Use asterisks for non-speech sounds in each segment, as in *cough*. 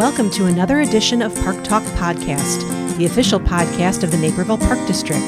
Welcome to another edition of Park Talk Podcast, the official podcast of the Naperville Park District.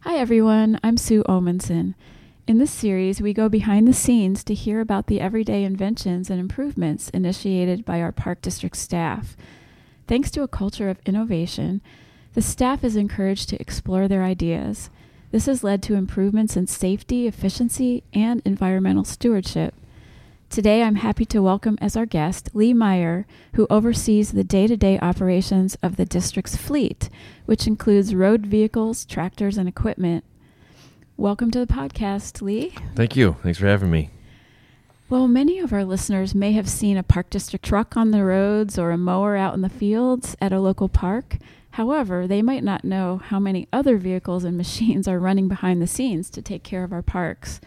Hi, everyone. I'm Sue Omenson. In this series, we go behind the scenes to hear about the everyday inventions and improvements initiated by our Park District staff. Thanks to a culture of innovation, the staff is encouraged to explore their ideas. This has led to improvements in safety, efficiency, and environmental stewardship. Today, I'm happy to welcome as our guest Lee Meyer, who oversees the day to day operations of the district's fleet, which includes road vehicles, tractors, and equipment. Welcome to the podcast, Lee. Thank you. Thanks for having me. Well, many of our listeners may have seen a Park District truck on the roads or a mower out in the fields at a local park. However, they might not know how many other vehicles and machines are running behind the scenes to take care of our parks.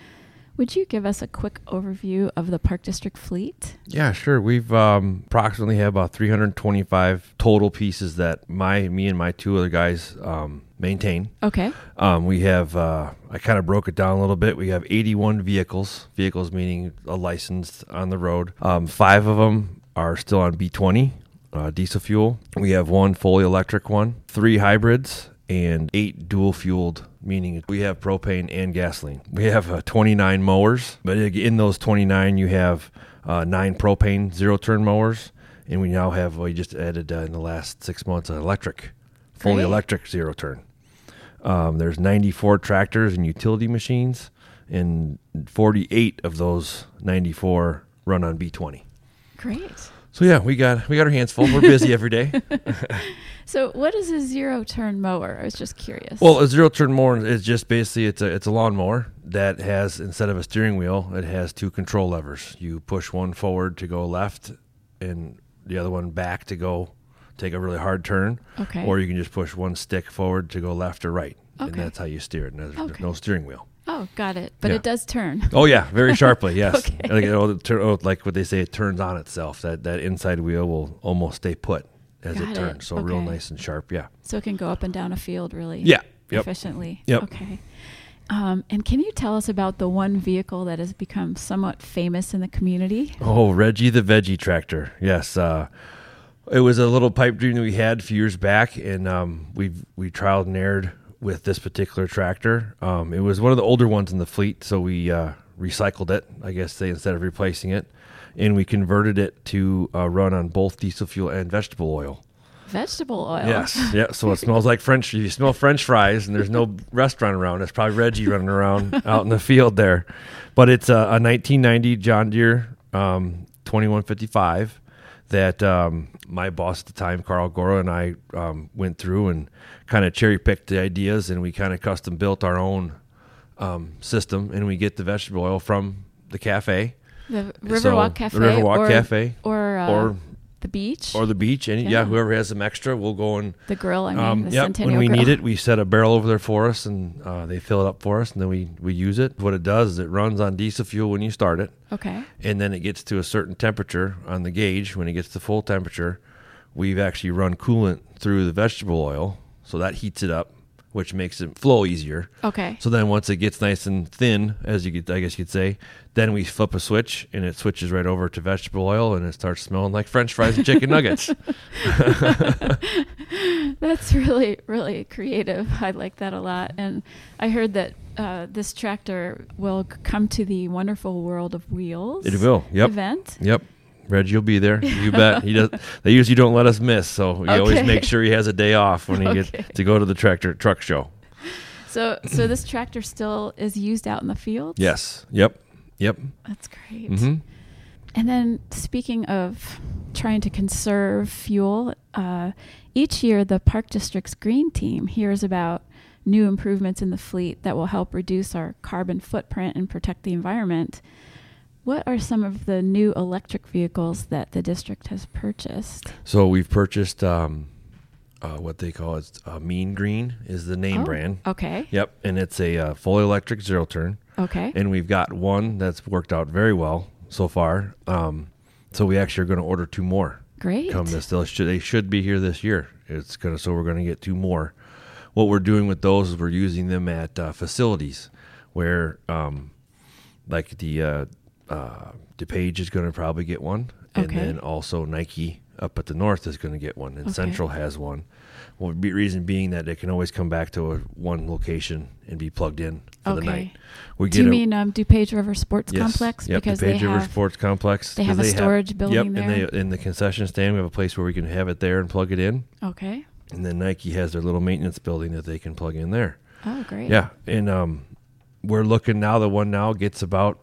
Would you give us a quick overview of the Park District fleet? Yeah, sure. We've um, approximately have about 325 total pieces that my me and my two other guys um, maintain. Okay. Um, we have uh, I kind of broke it down a little bit. We have 81 vehicles. Vehicles meaning a license on the road. Um, five of them are still on B20 uh, diesel fuel. We have one fully electric one, three hybrids, and eight dual fueled, meaning we have propane and gasoline. We have uh, 29 mowers, but in those 29, you have uh, nine propane zero turn mowers, and we now have, we just added uh, in the last six months an electric, fully Great. electric zero turn. Um, there's 94 tractors and utility machines, and 48 of those 94 run on B20. Great. So yeah, we got we got our hands full. We're busy every day. *laughs* *laughs* So, what is a zero turn mower? I was just curious. well, a zero turn mower is just basically it's a it's a lawnmower that has instead of a steering wheel, it has two control levers. You push one forward to go left, and the other one back to go take a really hard turn. okay. Or you can just push one stick forward to go left or right, okay. and that's how you steer it. And there's, there's no steering wheel. Oh, got it. But Yeah. it does turn. Oh yeah, very sharply. *laughs* Yes, Okay. like, it, oh, tur- oh, like what they say, it turns on itself. That that inside wheel will almost stay put as Got it it. turns. So real nice and sharp. Yeah. So it can go up and down a field really Yeah. Yep. efficiently. Yep. Okay. Um, and can you tell us about the one vehicle that has become somewhat famous in the community? Oh, Reggie the Veggie Tractor. Yes. Uh, it was a little pipe dream that we had a few years back, and um, we we trialed and errored with this particular tractor. Um, it was one of the older ones in the fleet, so we uh, recycled it, I guess, they, instead of replacing it, and we converted it to uh, run on both diesel fuel and vegetable oil. Vegetable oil. Yes. *laughs* yeah. So it smells like French. If you smell French fries and there's no *laughs* restaurant around, it's probably Reggie running around *laughs* out in the field there. But it's a, a 1990 John Deere um, 2155 that um, my boss at the time, Carl Gora, and I um, went through and kind of cherry picked the ideas and we kind of custom built our own um, system. And we get the vegetable oil from the cafe The So, Riverwalk the Cafe. Riverwalk or, Cafe. Or, uh, or the beach. or the beach. And yeah. Yeah. whoever has some extra, we'll go and the grill. I mean, um, the yep. Centennial When we grill. need it, we set a barrel over there for us, and uh, they fill it up for us, and then we we use it. What it does is it runs on diesel fuel when you start it, Okay. and then it gets to a certain temperature on the gauge. When it gets to full temperature, we've actually run coolant through the vegetable oil, so that heats it up, which makes it flow easier. Okay. So then once it gets nice and thin, as you could, I guess you could say, then we flip a switch and it switches right over to vegetable oil and it starts smelling like French fries and chicken nuggets. *laughs* That's really, really creative. I like that a lot. And I heard that uh, this tractor will come to the Wonderful World of Wheels It will. Yep. event. Yep. Reggie will be there. You bet. He does. They usually don't let us miss, so we always Okay. make sure he has a day off when he Okay. gets to go to the tractor truck show. So, so this tractor still is used out in the field. Yes. Yep. Yep. That's great. hmm And then, speaking of trying to conserve fuel, uh, each year the Park District's Green Team hears about new improvements in the fleet that will help reduce our carbon footprint and protect the environment. What are some of the new electric vehicles that the district has purchased? So we've purchased um, uh, what they call it. Uh, mean Green is the name Oh, brand. Okay. Yep, and it's a uh, fully electric zero turn, Okay. and we've got one that's worked out very well so far. Um, so we actually are going to order two more. Great. come this they should, they should be here this year it's gonna so we're gonna get two more what we're doing with those is we're using them at uh, facilities where um, like the uh, uh, DuPage is going to probably get one, and Okay. then also Nike up at the north is going to get one, and Okay. Central has one. Well, be, reason being that it can always come back to a, one location and be plugged in for the night. We Do you a- mean um, DuPage River Sports Yes. Complex? Yep, because the they Page River have Sports Complex. They have a storage building yep, there? and they in the concession stand we have a place where we can have it there and plug it in, okay. and then Nike has their little maintenance building that they can plug in there. Oh, great. Yeah, and um, we're looking now. The one now gets about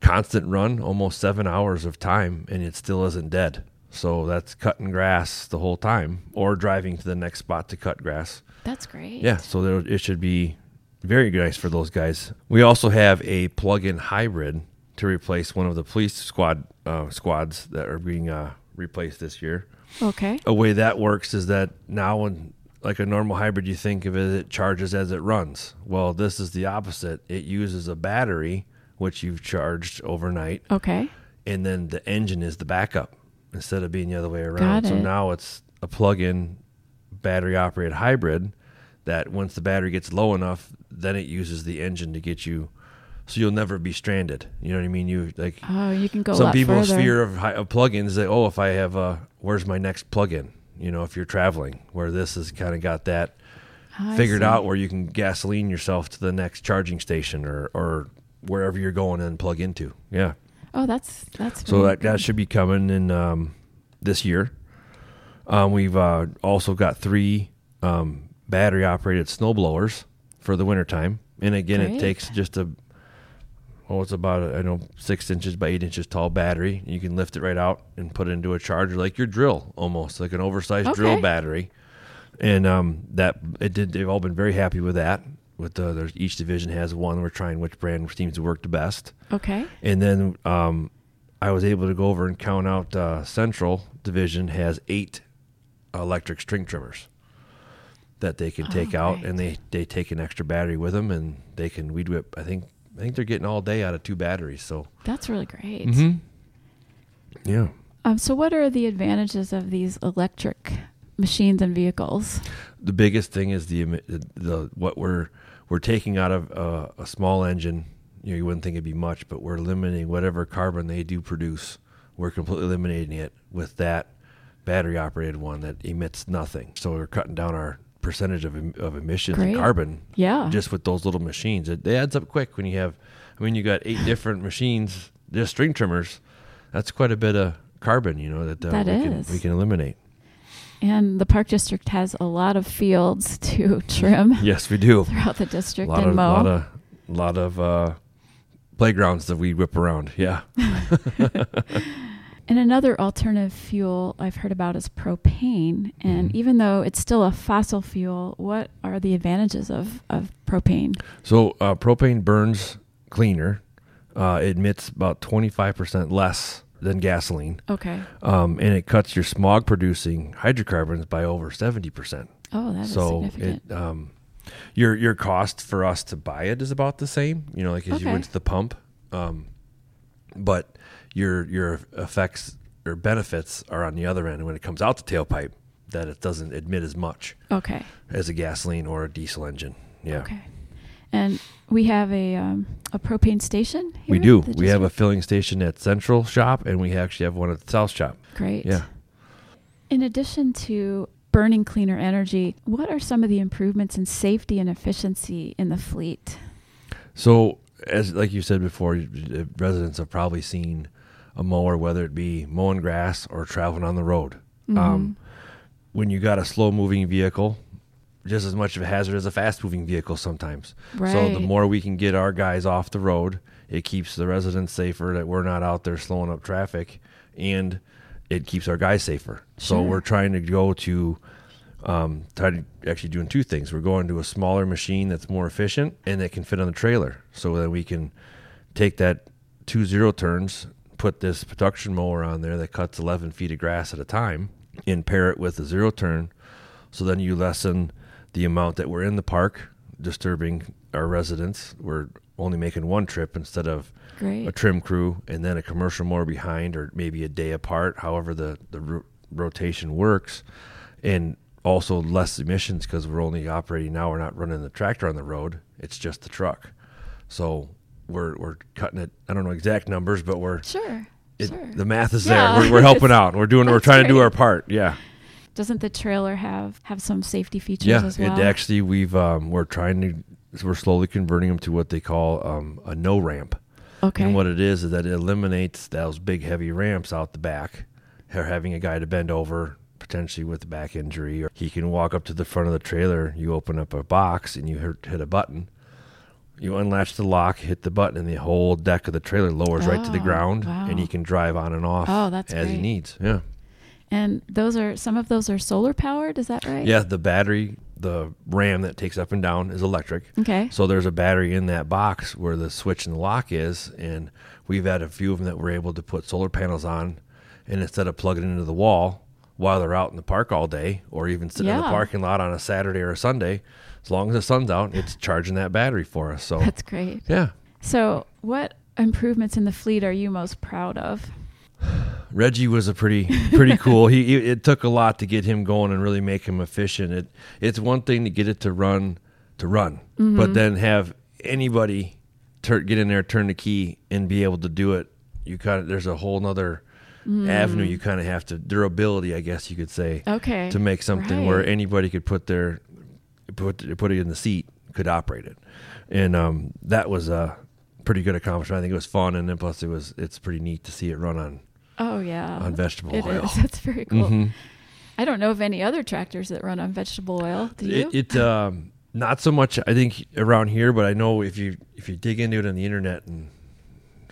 constant run, almost seven hours of time, and it still isn't dead. So that's cutting grass the whole time, or driving to the next spot to cut grass. That's great. Yeah, so there, it should be very nice for those guys. We also have a plug-in hybrid to replace one of the police squad uh, squads that are being uh, replaced this year. Okay. A way that works is that now when like a normal hybrid, you think of it, it charges as it runs. Well, this is the opposite. It uses a battery which you've charged overnight, Okay. and then the engine is the backup instead of being the other way around. So now it's a plug-in battery operated hybrid that once the battery gets low enough, then it uses the engine to get you so you'll never be stranded. You know what I mean? You like Oh, you can go some people's further. fear of, of plugins that oh if I have a where's my next plug-in? You know, if you're traveling, where this has kind of got that oh, I figured out where you can gasoline yourself to the next charging station or or wherever you're going and plug into. Yeah. Oh, that's that's So that, that should be coming in um, this year. Um, we've uh, also got three um, battery operated snow blowers for the wintertime. And again, Great. it takes just a, oh, it's about, a, I know, six inches by eight inches tall battery. You can lift it right out and put it into a charger like your drill almost, like an oversized drill battery. And um, that it did. They've all been very happy with that. With the, there's each division has one. We're trying which brand seems to work the best. okay. And then um, I was able to go over and count out uh, Central Division has eight electric string trimmers that they can Oh, take out, great. and they they take an extra battery with them, and they can weed whip. I think I think they're getting all day out of two batteries. So That's really great. Mm-hmm. yeah, Um, so, what are the advantages of these electric machines and vehicles? the biggest thing is the the, the what we're we're taking out of uh, a small engine. You know, you wouldn't think it'd be much, but we're eliminating whatever carbon they do produce. We're completely eliminating it with that battery operated one that emits nothing. So we're cutting down our percentage of em- of emissions Great. and carbon Yeah. just with those little machines. It, it adds up quick when you have. I mean, you got eight different machines, just string trimmers. That's quite a bit of carbon, you know, that, uh, That we, can, we can eliminate. And the Park District has a lot of fields *laughs* to trim Yes, we do. throughout the district and of, mow. lot of, lot of uh, playgrounds that we whip around. Yeah. *laughs* And another alternative fuel I've heard about is propane. And Mhm. even though it's still a fossil fuel, what are the advantages of, of propane? So uh, propane burns cleaner. Uh, it emits about 25% less than gasoline. Okay. Um, and it cuts your smog producing hydrocarbons by over 70%. Oh, that is so significant. it um, your your cost for us to buy it is about the same. You know, like as you went to the pump, um, but your your effects or benefits are on the other end when it comes out the tailpipe that it doesn't emit as much okay. as a gasoline or a diesel engine. Yeah, Okay. And we have a um, a propane station. Here we do. We have a filling station at Central Shop, and we actually have one at the South Shop. great. Yeah. In addition to burning cleaner energy, what are some of the improvements in safety and efficiency in the fleet? So, as like you said before, residents have probably seen a mower, whether it be mowing grass or traveling on the road. Mm-hmm. Um, when you got a slow moving vehicle, just as much of a hazard as a fast moving vehicle sometimes. Right. So the more we can get our guys off the road, it keeps the residents safer that we're not out there slowing up traffic and it keeps our guys safer. So Sure. we're trying to go to um, try to actually doing two things. We're going to a smaller machine that's more efficient and that can fit on the trailer so that we can take that two zero turns, put this production mower on there that cuts 11 feet of grass at a time, and pair it with a zero turn. So then you lessen the amount that we're in the park disturbing our residents. We're only making one trip instead of Great. a trim crew and then a commercial mower behind, or maybe a day apart, however the the ro- rotation works, and also less emissions because we're only operating now. We're not running the tractor on the road; it's just the truck. So we're we're cutting it. I don't know exact numbers, but we're Sure. it, sure. the math is Yeah. there. We're, we're helping *laughs* out. We're doing. We're That's trying to do our part. Yeah. Doesn't the trailer have have some safety features Yeah. as well? It actually we've um, we're trying to we're slowly converting them to what they call um, a no ramp. okay. And what it is is that it eliminates those big heavy ramps out the back. Or having a guy to bend over, potentially with a back injury, or he can walk up to the front of the trailer. You open up a box and you hit, hit a button. You unlatch the lock, hit the button, and the whole deck of the trailer lowers right to the Oh, ground, wow. and he can drive on and off Oh, as he needs. Yeah, and those are some of those are solar powered. Is that right? yeah. The battery, the ram that takes up and down, is electric. Okay. So there's a battery in that box where the switch and the lock is, and we've had a few of them that we're able to put solar panels on, and instead of plugging into the wall while they're out in the park all day, or even sitting in the parking lot on a Saturday or a Sunday, as long as the sun's out, it's charging that battery for us. So That's great. yeah, So, what improvements in the fleet are you most proud of? Reggie was a pretty pretty cool. He, he it took a lot to get him going and really make him efficient. It it's one thing to get it to run to run, but then have anybody tur- get in there, turn the key, and be able to do it. You kind of there's a whole nother avenue you kind of have to durability, I guess you could say, Okay. to make something where anybody could put their put put it in the seat, could operate it, and um, that was a pretty good accomplishment. I think it was fun, and then plus it was it's pretty neat to see it run on Oh yeah. on vegetable It oil. is. *laughs* That's very cool. Mhm. I don't know of any other tractors that run on vegetable oil. Do you? It, it um, not so much I think around here, but I know if you if you dig into it on the internet and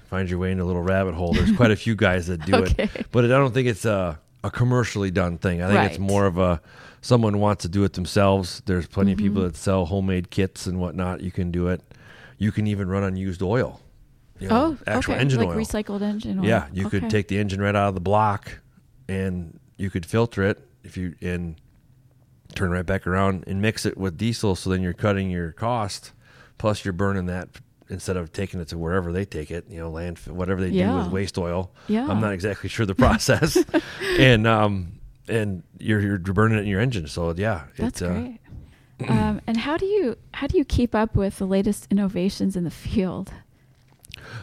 find your way into a little rabbit hole, there's quite a few guys that do *laughs* Okay. it. But I don't think it's a a commercially done thing. I think it's more of a someone wants to do it themselves. There's plenty of people Mhm. that sell homemade kits and whatnot. You can do it. You can even run on used oil. You know, oh, actual okay. engine like oil. recycled engine oil. Yeah, you Okay. could take the engine right out of the block, and you could filter it if you and turn it right back around and mix it with diesel. So then you're cutting your cost, plus you're burning that instead of taking it to wherever they take it. You know, landfill, whatever they do with waste oil. Yeah. I'm not exactly sure the process, *laughs* and um and you're you're burning it in your engine. So yeah, That's it, uh, great. um, and how do you how do you keep up with the latest innovations in the field?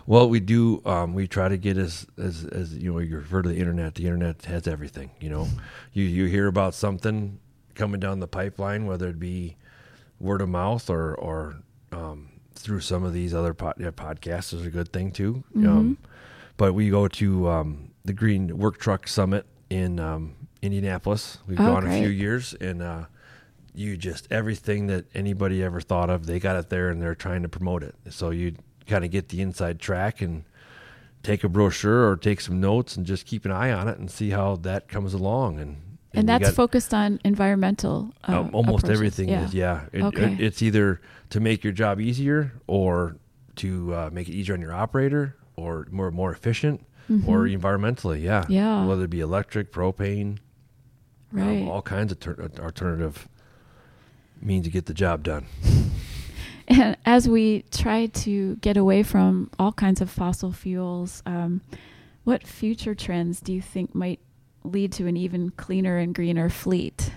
Well, we do. Um, we try to get as, as as you know. You refer to the internet. The internet has everything. You know, you you hear about something coming down the pipeline, whether it be word of mouth or or um, through some of these other pod, yeah, podcasts is a good thing too. Um, but we go to um, the Green Work Truck Summit in um, Indianapolis. We've Oh, gone a few years, and uh, you just everything that anybody ever thought of, they got it there, and they're trying to promote it. So you kind of get the inside track and take a brochure or take some notes and just keep an eye on it and see how that comes along. And And, you that's got- focused on environmental. Uh, um, almost approaches. everything is yeah. It, Okay. it- it's either to make your job easier or to uh, make it easier on your operator or more more efficient or Mhm. environmentally. Yeah, Yeah. Whether it be electric, propane, um, Right. all kinds of ter- alternative means to get the job done. And as we try to get away from all kinds of fossil fuels, um, what future trends do you think might lead to an even cleaner and greener fleet?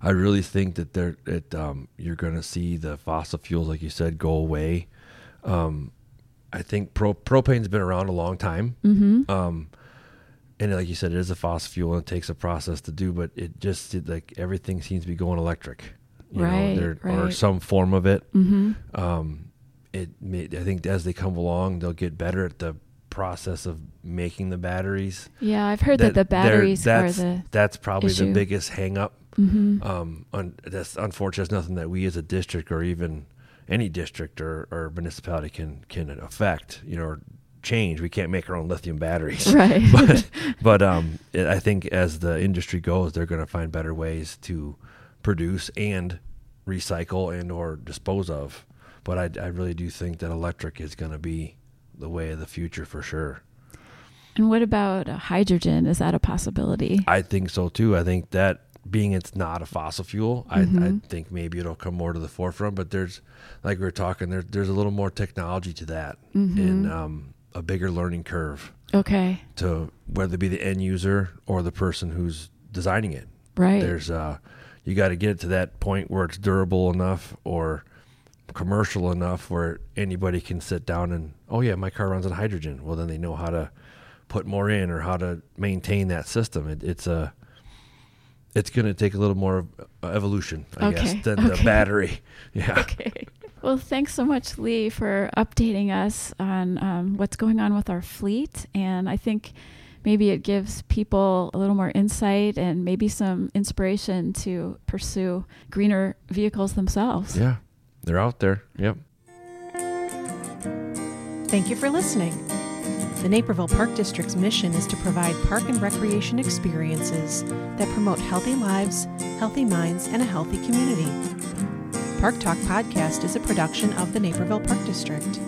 I really think that there it um, you're going to see the fossil fuels, like you said, go away. Um, I think pro- propane's been around a long time. Mm-hmm. Um, and like you said, it is a fossil fuel and it takes a process to do, but it just it, like everything seems to be going electric, Right, know, there, or some form of it. Mm-hmm. Um, it may, I think as they come along, they'll get better at the process of making the batteries. Yeah, I've heard that, the they're- batteries are that's, the. that's probably the biggest hang up. Mm-hmm. Um, un, that's unfortunate. It's nothing that we as a district or even any district or, or municipality can can affect. You know, or change. We can't make our own lithium batteries. *laughs* right. *laughs* but but um, it, I think as the industry goes, they're going to find better ways to produce and recycle and or dispose of. But I, I really do think that electric is going to be the way of the future for sure. and what about uh, hydrogen? Is that a possibility? I think so too. I think that being it's not a fossil fuel, I, I Mhm. think maybe it'll come more to the forefront. But there's, like we were talking, there's there's a little more technology to that and Mhm. um, a bigger learning curve Okay. to whether it be the end user or the person who's designing it. Right. There's uh, you got to get it to that point where it's durable enough or commercial enough where anybody can sit down and oh yeah, my car runs on hydrogen. Well, then they know how to put more in or how to maintain that system. It, it's a it's going to take a little more uh, evolution, I Okay, guess, than *laughs* the battery. *laughs* Yeah. Okay. Well, thanks so much, Lee, for updating us on um, what's going on with our fleet. And I think maybe it gives people a little more insight and maybe some inspiration to pursue greener vehicles themselves. Yeah. They're out there. Yep. Thank you for listening. The Naperville Park District's mission is to provide park and recreation experiences that promote healthy lives, healthy minds, and a healthy community. Park Talk Podcast is a production of the Naperville Park District.